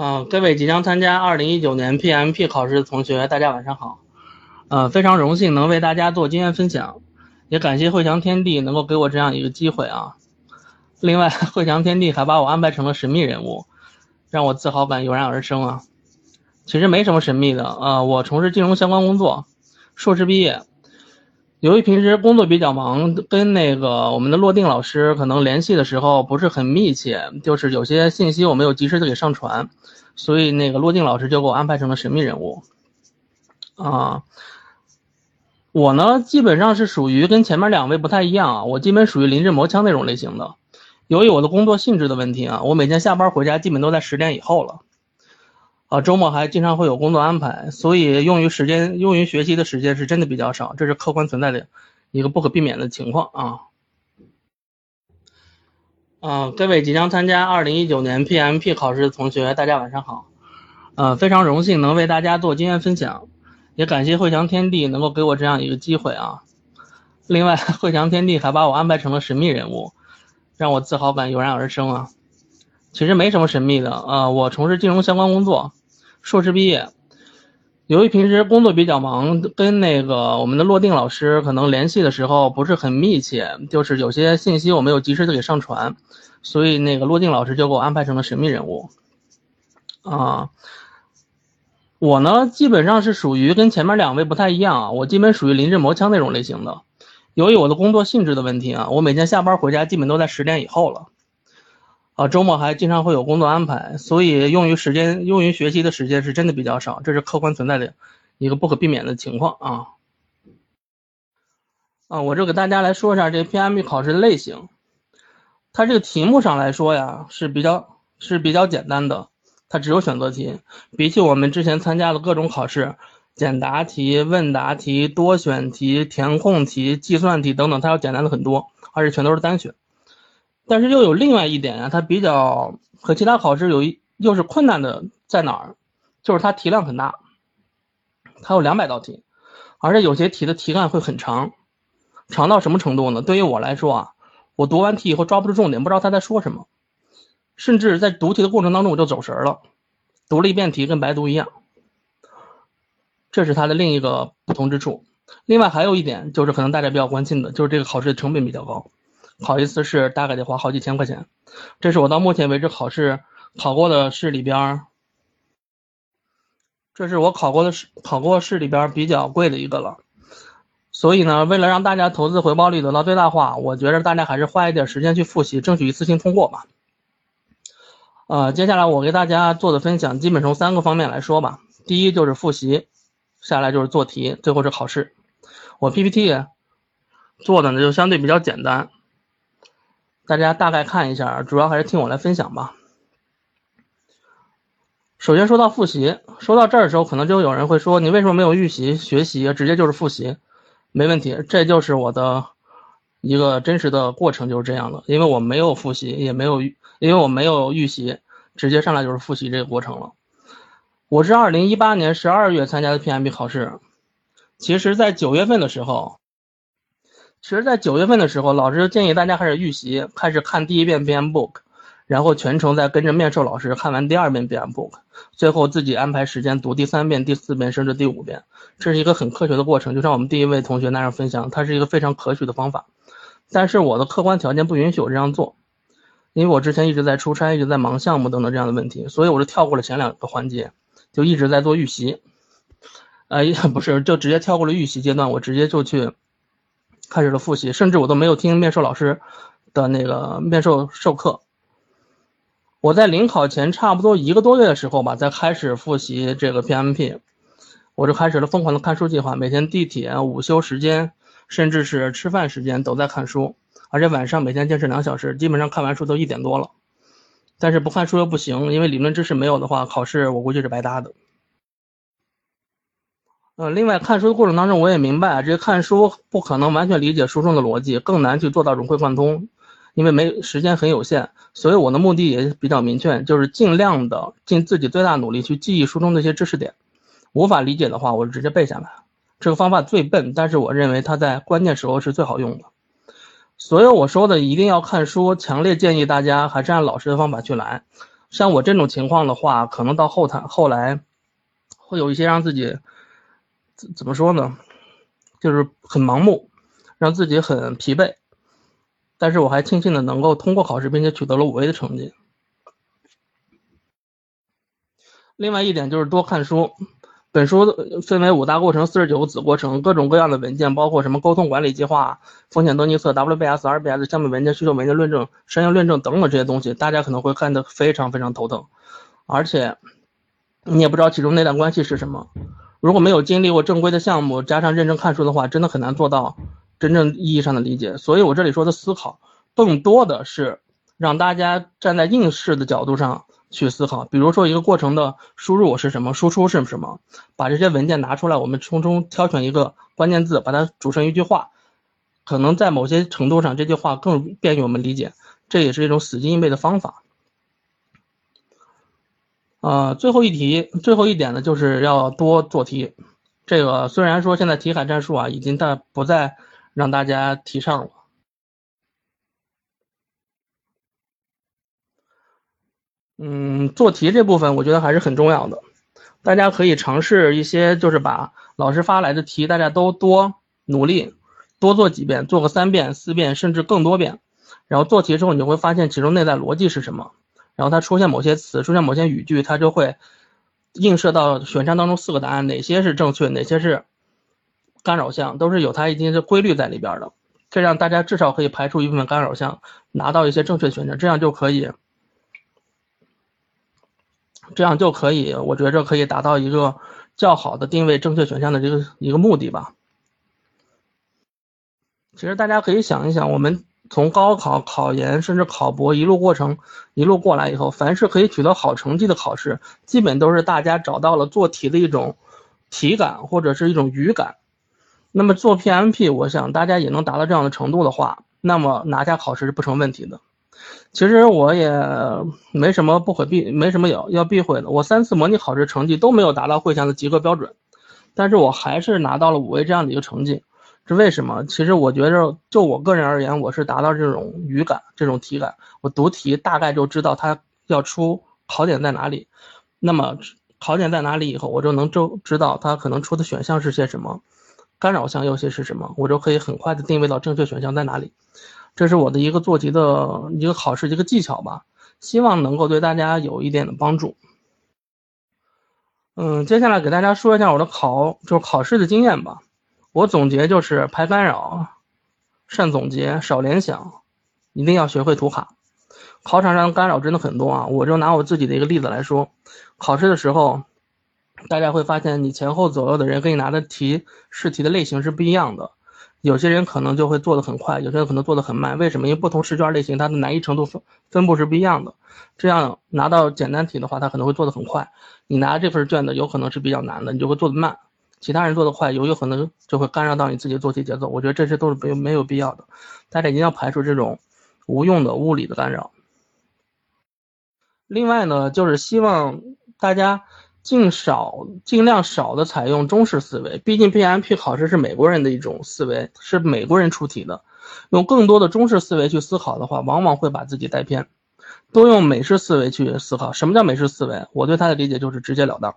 呃，各位即将参加二零一九年 PMP 考试的同学，大家晚上好。呃，非常荣幸能为大家做经验分享，也感谢汇翔天地能够给我这样一个机会啊。另外，汇翔天地还把我安排成了神秘人物，让我自豪感油然而生啊。其实没什么神秘的，呃，我从事金融相关工作，硕士毕业。由于平时工作比较忙，跟那个我们的洛定老师可能联系的时候不是很密切，就是有些信息我没有及时的给上传，所以那个洛定老师就给我安排成了神秘人物。啊，我呢基本上是属于跟前面两位不太一样啊，我基本属于临阵磨枪那种类型的。由于我的工作性质的问题啊，我每天下班回家基本都在十点以后了。啊，周末还经常会有工作安排，所以用于时间、用于学习的时间是真的比较少，这是客观存在的一个不可避免的情况啊。啊，各位即将参加二零一九年 PMP 考试的同学，大家晚上好。呃，非常荣幸能为大家做经验分享，也感谢汇强天地能够给我这样一个机会啊。另外，汇强天地还把我安排成了神秘人物，让我自豪感油然而生啊。其实没什么神秘的，呃，我从事金融相关工作。硕士毕业，由于平时工作比较忙，跟那个我们的洛定老师可能联系的时候不是很密切，就是有些信息我没有及时的给上传，所以那个洛定老师就给我安排成了神秘人物。啊，我呢基本上是属于跟前面两位不太一样啊，我基本属于临阵磨枪那种类型的。由于我的工作性质的问题啊，我每天下班回家基本都在十点以后了。啊，周末还经常会有工作安排，所以用于时间、用于学习的时间是真的比较少，这是客观存在的一个不可避免的情况啊。啊，我就给大家来说一下这 PME 考试的类型。它这个题目上来说呀，是比较是比较简单的，它只有选择题，比起我们之前参加的各种考试，简答题、问答题、多选题、填空题、计算题等等，它要简单的很多，而且全都是单选。但是又有另外一点啊，它比较和其他考试有一又是困难的在哪儿？就是它题量很大，它有两百道题，而且有些题的题干会很长，长到什么程度呢？对于我来说啊，我读完题以后抓不住重点，不知道他在说什么，甚至在读题的过程当中我就走神了，读了一遍题跟白读一样。这是它的另一个不同之处。另外还有一点就是可能大家比较关心的，就是这个考试的成本比较高。考一次试大概得花好几千块钱，这是我到目前为止考试考过的试里边，这是我考过的试考过试里边比较贵的一个了。所以呢，为了让大家投资回报率得到最大化，我觉得大家还是花一点时间去复习，争取一次性通过吧。呃，接下来我给大家做的分享，基本从三个方面来说吧。第一就是复习，下来就是做题，最后是考试。我 PPT 做的呢就相对比较简单。大家大概看一下，主要还是听我来分享吧。首先说到复习，说到这儿的时候，可能就有人会说：“你为什么没有预习学习，直接就是复习？”没问题，这就是我的一个真实的过程，就是这样的。因为我没有复习，也没有因为我没有预习，直接上来就是复习这个过程了。我是二零一八年十二月参加的 PMP 考试，其实在九月份的时候。其实，在九月份的时候，老师就建议大家开始预习，开始看第一遍 PM book，然后全程再跟着面授老师看完第二遍 PM book，最后自己安排时间读第三遍、第四遍，甚至第五遍。这是一个很科学的过程，就像我们第一位同学那样分享，它是一个非常可取的方法。但是我的客观条件不允许我这样做，因为我之前一直在出差，一直在忙项目等等这样的问题，所以我就跳过了前两个环节，就一直在做预习。呃，不是，就直接跳过了预习阶段，我直接就去。开始了复习，甚至我都没有听面授老师的那个面授授课。我在临考前差不多一个多月的时候吧，才开始复习这个 PMP，我就开始了疯狂的看书计划，每天地铁、午休时间，甚至是吃饭时间都在看书，而且晚上每天坚持两小时，基本上看完书都一点多了。但是不看书又不行，因为理论知识没有的话，考试我估计是白搭的。呃，另外看书的过程当中，我也明白，这个看书不可能完全理解书中的逻辑，更难去做到融会贯通，因为没时间很有限。所以我的目的也比较明确，就是尽量的尽自己最大努力去记忆书中的一些知识点。无法理解的话，我直接背下来。这个方法最笨，但是我认为它在关键时候是最好用的。所有我说的一定要看书，强烈建议大家还是按老师的方法去来。像我这种情况的话，可能到后台后来会有一些让自己怎么说呢，就是很盲目，让自己很疲惫。但是我还庆幸的能够通过考试，并且取得了五 A 的成绩。另外一点就是多看书。本书分为五大过程、四十九个子过程，各种各样的文件，包括什么沟通管理计划、风险登记册、WBS、RBS、项目文件、需求文件论证、商业论证等等这些东西，大家可能会看得非常非常头疼，而且你也不知道其中内在关系是什么。如果没有经历过正规的项目，加上认真看书的话，真的很难做到真正意义上的理解。所以我这里说的思考，更多的是让大家站在应试的角度上。去思考，比如说一个过程的输入是什么，输出是什么，把这些文件拿出来，我们从中挑选一个关键字，把它组成一句话，可能在某些程度上，这句话更便于我们理解，这也是一种死记硬背的方法。呃，最后一题，最后一点呢，就是要多做题。这个虽然说现在题海战术啊，已经在不再让大家提倡了。嗯，做题这部分我觉得还是很重要的，大家可以尝试一些，就是把老师发来的题，大家都多努力，多做几遍，做个三遍、四遍，甚至更多遍。然后做题之后，你就会发现其中内在逻辑是什么，然后它出现某些词，出现某些语句，它就会映射到选项当中四个答案，哪些是正确，哪些是干扰项，都是有它一定的规律在里边的。这样大家至少可以排除一部分干扰项，拿到一些正确选项，这样就可以。这样就可以，我觉着可以达到一个较好的定位正确选项的这个一个目的吧。其实大家可以想一想，我们从高考、考研甚至考博一路过程一路过来以后，凡是可以取得好成绩的考试，基本都是大家找到了做题的一种体感或者是一种语感。那么做 PMP，我想大家也能达到这样的程度的话，那么拿下考试是不成问题的。其实我也没什么不可避，没什么要要避讳的。我三次模拟考试成绩都没有达到会翔的及格标准，但是我还是拿到了五 A 这样的一个成绩，是为什么？其实我觉着，就我个人而言，我是达到这种语感、这种体感，我读题大概就知道它要出考点在哪里，那么考点在哪里以后，我就能就知道它可能出的选项是些什么，干扰项有些是什么，我就可以很快的定位到正确选项在哪里。这是我的一个做题的一个考试一个技巧吧，希望能够对大家有一点的帮助。嗯，接下来给大家说一下我的考就是考试的经验吧。我总结就是排干扰，善总结，少联想，一定要学会涂卡。考场上干扰真的很多啊，我就拿我自己的一个例子来说，考试的时候，大家会发现你前后左右的人给你拿的题试题的类型是不一样的。有些人可能就会做的很快，有些人可能做的很慢。为什么？因为不同试卷类型它的难易程度分分布是不一样的。这样拿到简单题的话，他可能会做的很快。你拿这份卷子有可能是比较难的，你就会做的慢。其他人做的快，有有可能就会干扰到你自己做题节奏。我觉得这些都是没有没有必要的，大家一定要排除这种无用的物理的干扰。另外呢，就是希望大家。尽少尽量少的采用中式思维，毕竟 PMP 考试是美国人的一种思维，是美国人出题的。用更多的中式思维去思考的话，往往会把自己带偏。多用美式思维去思考。什么叫美式思维？我对它的理解就是直截了当。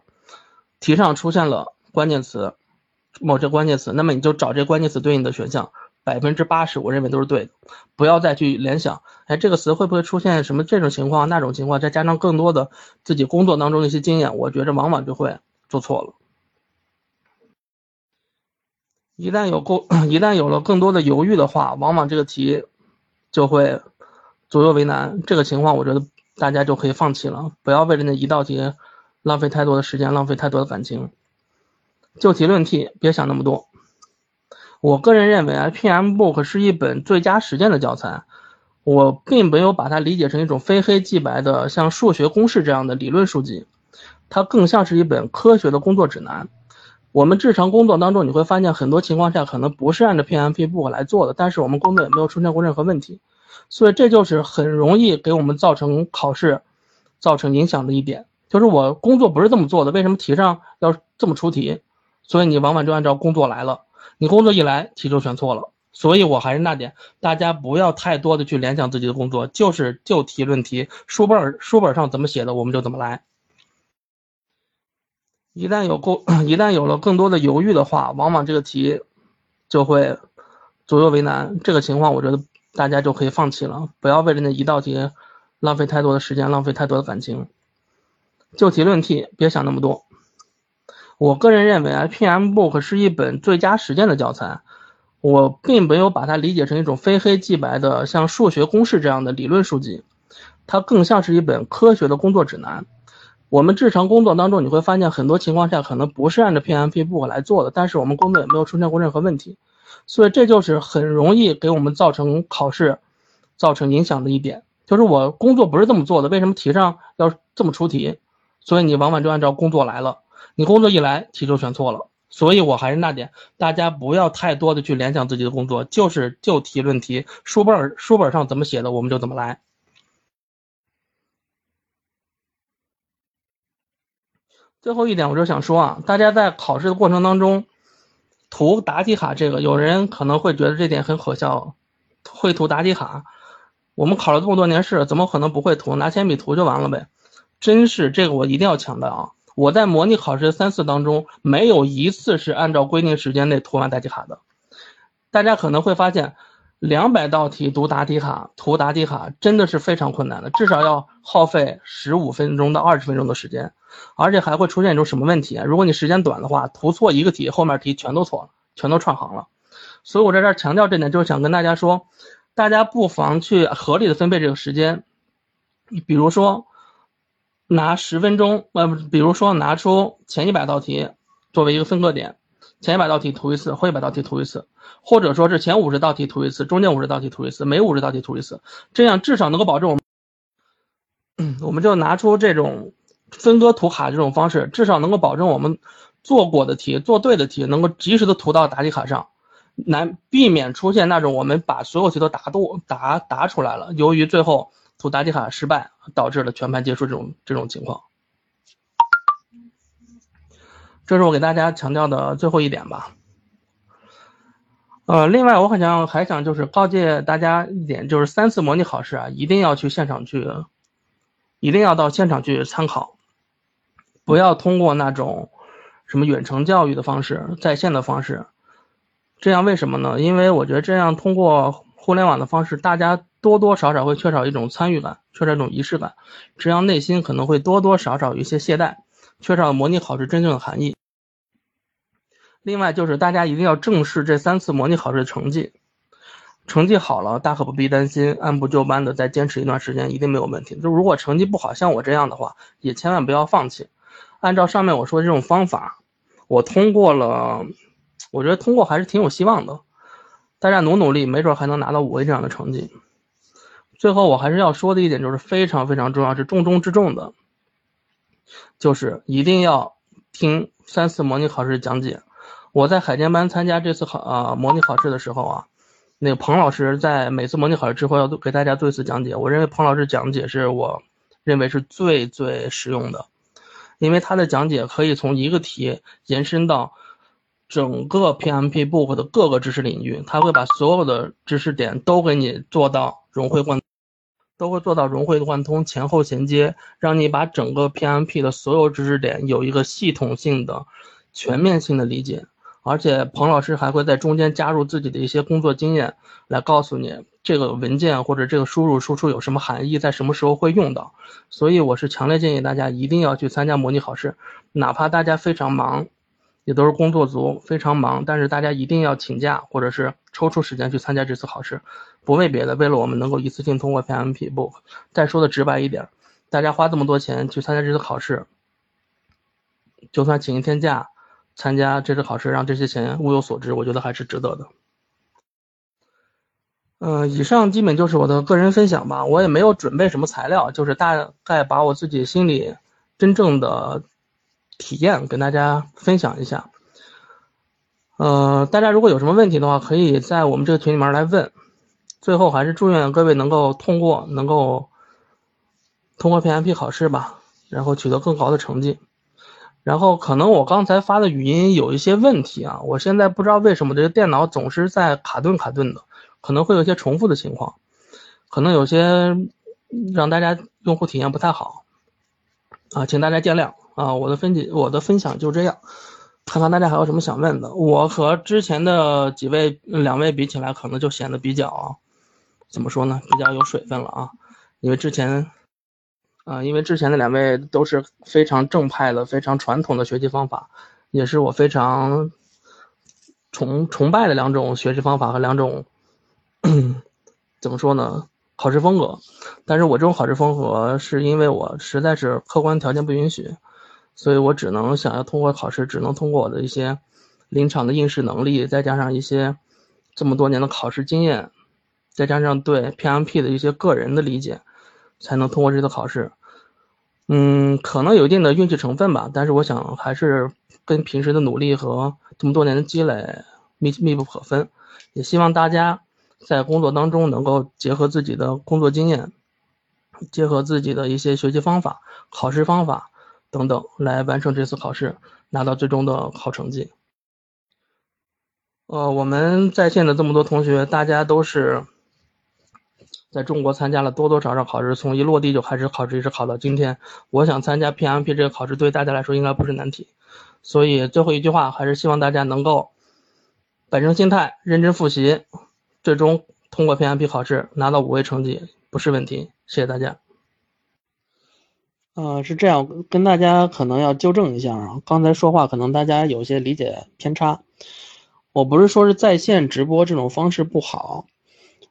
题上出现了关键词，某这关键词，那么你就找这关键词对应的选项。百分之八十，我认为都是对的。不要再去联想，哎，这个词会不会出现什么这种情况、那种情况？再加上更多的自己工作当中的一些经验，我觉着往往就会做错了。一旦有够，一旦有了更多的犹豫的话，往往这个题就会左右为难。这个情况，我觉得大家就可以放弃了，不要为了那一道题浪费太多的时间，浪费太多的感情。就题论题，别想那么多。我个人认为啊，PM Book 是一本最佳实践的教材。我并没有把它理解成一种非黑即白的像数学公式这样的理论书籍，它更像是一本科学的工作指南。我们日常工作当中，你会发现很多情况下可能不是按照 PMP book 来做的，但是我们工作也没有出现过任何问题。所以这就是很容易给我们造成考试造成影响的一点，就是我工作不是这么做的，为什么题上要这么出题？所以你往往就按照工作来了。你工作一来，题就选错了，所以我还是那点，大家不要太多的去联想自己的工作，就是就题论题，书本书本上怎么写的我们就怎么来。一旦有够，一旦有了更多的犹豫的话，往往这个题就会左右为难。这个情况，我觉得大家就可以放弃了，不要为了那一道题浪费太多的时间，浪费太多的感情。就题论题，别想那么多。我个人认为啊，PM Book 是一本最佳实践的教材。我并没有把它理解成一种非黑即白的像数学公式这样的理论书籍，它更像是一本科学的工作指南。我们日常工作当中，你会发现很多情况下可能不是按照 PMP book 来做的，但是我们工作也没有出现过任何问题，所以这就是很容易给我们造成考试造成影响的一点，就是我工作不是这么做的，为什么题上要这么出题？所以你往往就按照工作来了，你工作一来题就选错了。所以我还是那点，大家不要太多的去联想自己的工作，就是就题论题，书本书本上怎么写的我们就怎么来。最后一点，我就想说啊，大家在考试的过程当中涂答题卡，这个有人可能会觉得这点很可笑，会涂答题卡，我们考了这么多年试，怎么可能不会涂？拿铅笔涂就完了呗？真是这个，我一定要强调啊。我在模拟考试三次当中，没有一次是按照规定时间内涂完答题卡的。大家可能会发现，两百道题读答题卡、涂答题卡真的是非常困难的，至少要耗费十五分钟到二十分钟的时间，而且还会出现一种什么问题啊？如果你时间短的话，涂错一个题，后面题全都错了，全都串行了。所以我在这儿强调这点，就是想跟大家说，大家不妨去合理的分配这个时间，比如说。拿十分钟，呃，比如说拿出前一百道题作为一个分割点，前一百道题涂一次，后一百道题涂一次，或者说是前五十道题涂一次，中间五十道题涂一次，每五十道题涂一次，这样至少能够保证我们，嗯，我们就拿出这种分割涂卡这种方式，至少能够保证我们做过的题、做对的题能够及时的涂到答题卡上，难避免出现那种我们把所有题都答度答答出来了，由于最后。涂答题卡失败，导致了全盘皆输这种这种情况。这是我给大家强调的最后一点吧。呃，另外我好像还想就是告诫大家一点，就是三次模拟考试啊，一定要去现场去，一定要到现场去参考，不要通过那种什么远程教育的方式、在线的方式。这样为什么呢？因为我觉得这样通过互联网的方式，大家。多多少少会缺少一种参与感，缺少一种仪式感，这样内心可能会多多少少有一些懈怠，缺少模拟考试真正的含义。另外就是大家一定要正视这三次模拟考试的成绩，成绩好了大可不必担心，按部就班的再坚持一段时间一定没有问题。就如果成绩不好，像我这样的话，也千万不要放弃。按照上面我说的这种方法，我通过了，我觉得通过还是挺有希望的。大家努努力，没准还能拿到五 A 这样的成绩。最后，我还是要说的一点就是非常非常重要，是重中之重的，就是一定要听三次模拟考试讲解。我在海淀班参加这次考啊模拟考试的时候啊，那个彭老师在每次模拟考试之后要给大家做一次讲解。我认为彭老师讲解是我认为是最最实用的，因为他的讲解可以从一个题延伸到整个 PMP book 的各个知识领域，他会把所有的知识点都给你做到融会贯。都会做到融会贯通、前后衔接，让你把整个 PMP 的所有知识点有一个系统性的、全面性的理解。而且彭老师还会在中间加入自己的一些工作经验，来告诉你这个文件或者这个输入输出有什么含义，在什么时候会用到。所以我是强烈建议大家一定要去参加模拟考试，哪怕大家非常忙。也都是工作族，非常忙，但是大家一定要请假，或者是抽出时间去参加这次考试，不为别的，为了我们能够一次性通过 PMP book。再说的直白一点，大家花这么多钱去参加这次考试，就算请一天假参加这次考试，让这些钱物有所值，我觉得还是值得的。嗯，以上基本就是我的个人分享吧，我也没有准备什么材料，就是大概把我自己心里真正的。体验跟大家分享一下，呃，大家如果有什么问题的话，可以在我们这个群里面来问。最后还是祝愿各位能够通过，能够通过 PMP 考试吧，然后取得更高的成绩。然后可能我刚才发的语音有一些问题啊，我现在不知道为什么这个电脑总是在卡顿卡顿的，可能会有一些重复的情况，可能有些让大家用户体验不太好啊，请大家见谅啊。我的分解我的分享就这样，看看大家还有什么想问的。我和之前的几位两位比起来，可能就显得比较怎么说呢，比较有水分了啊，因为之前。啊，因为之前的两位都是非常正派的、非常传统的学习方法，也是我非常崇崇拜的两种学习方法和两种怎么说呢？考试风格。但是我这种考试风格是因为我实在是客观条件不允许，所以我只能想要通过考试，只能通过我的一些临场的应试能力，再加上一些这么多年的考试经验，再加上对 PMP 的一些个人的理解。才能通过这次考试，嗯，可能有一定的运气成分吧，但是我想还是跟平时的努力和这么多年的积累密密不可分。也希望大家在工作当中能够结合自己的工作经验，结合自己的一些学习方法、考试方法等等，来完成这次考试，拿到最终的好成绩。呃，我们在线的这么多同学，大家都是。在中国参加了多多少少考试，从一落地就开始考试，一直考到今天。我想参加 PMP 这个考试，对大家来说应该不是难题。所以最后一句话，还是希望大家能够摆正心态，认真复习，最终通过 PMP 考试拿到五位成绩不是问题。谢谢大家。呃，是这样，跟大家可能要纠正一下啊，刚才说话可能大家有些理解偏差。我不是说是在线直播这种方式不好。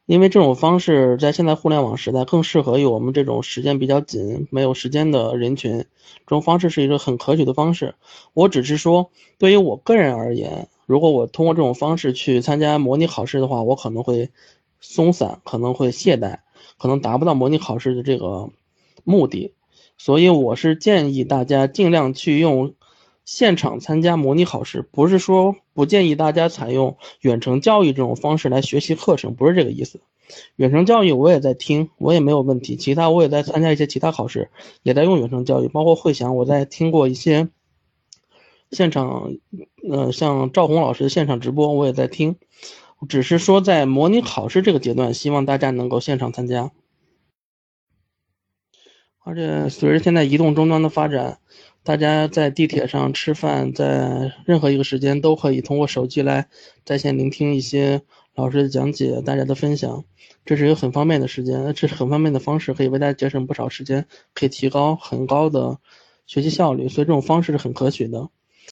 因为这种方式在现在互联网时代更适合于我们这种时间比较紧、没有时间的人群。这种方式是一个很可取的方式。我只是说，对于我个人而言，如果我通过这种方式去参加模拟考试的话，我可能会松散，可能会懈怠，可能达不到模拟考试的这个目的。所以，我是建议大家尽量去用。现场参加模拟考试，不是说不建议大家采用远程教育这种方式来学习课程，不是这个意思。远程教育我也在听，我也没有问题。其他我也在参加一些其他考试，也在用远程教育，包括会想我在听过一些现场，呃，像赵红老师的现场直播，我也在听。只是说在模拟考试这个阶段，希望大家能够现场参加。而且随着现在移动终端的发展。大家在地铁上吃饭，在任何一个时间都可以通过手机来在线聆听一些老师的讲解、大家的分享，这是一个很方便的时间，这是很方便的方式，可以为大家节省不少时间，可以提高很高的学习效率，所以这种方式是很可取的。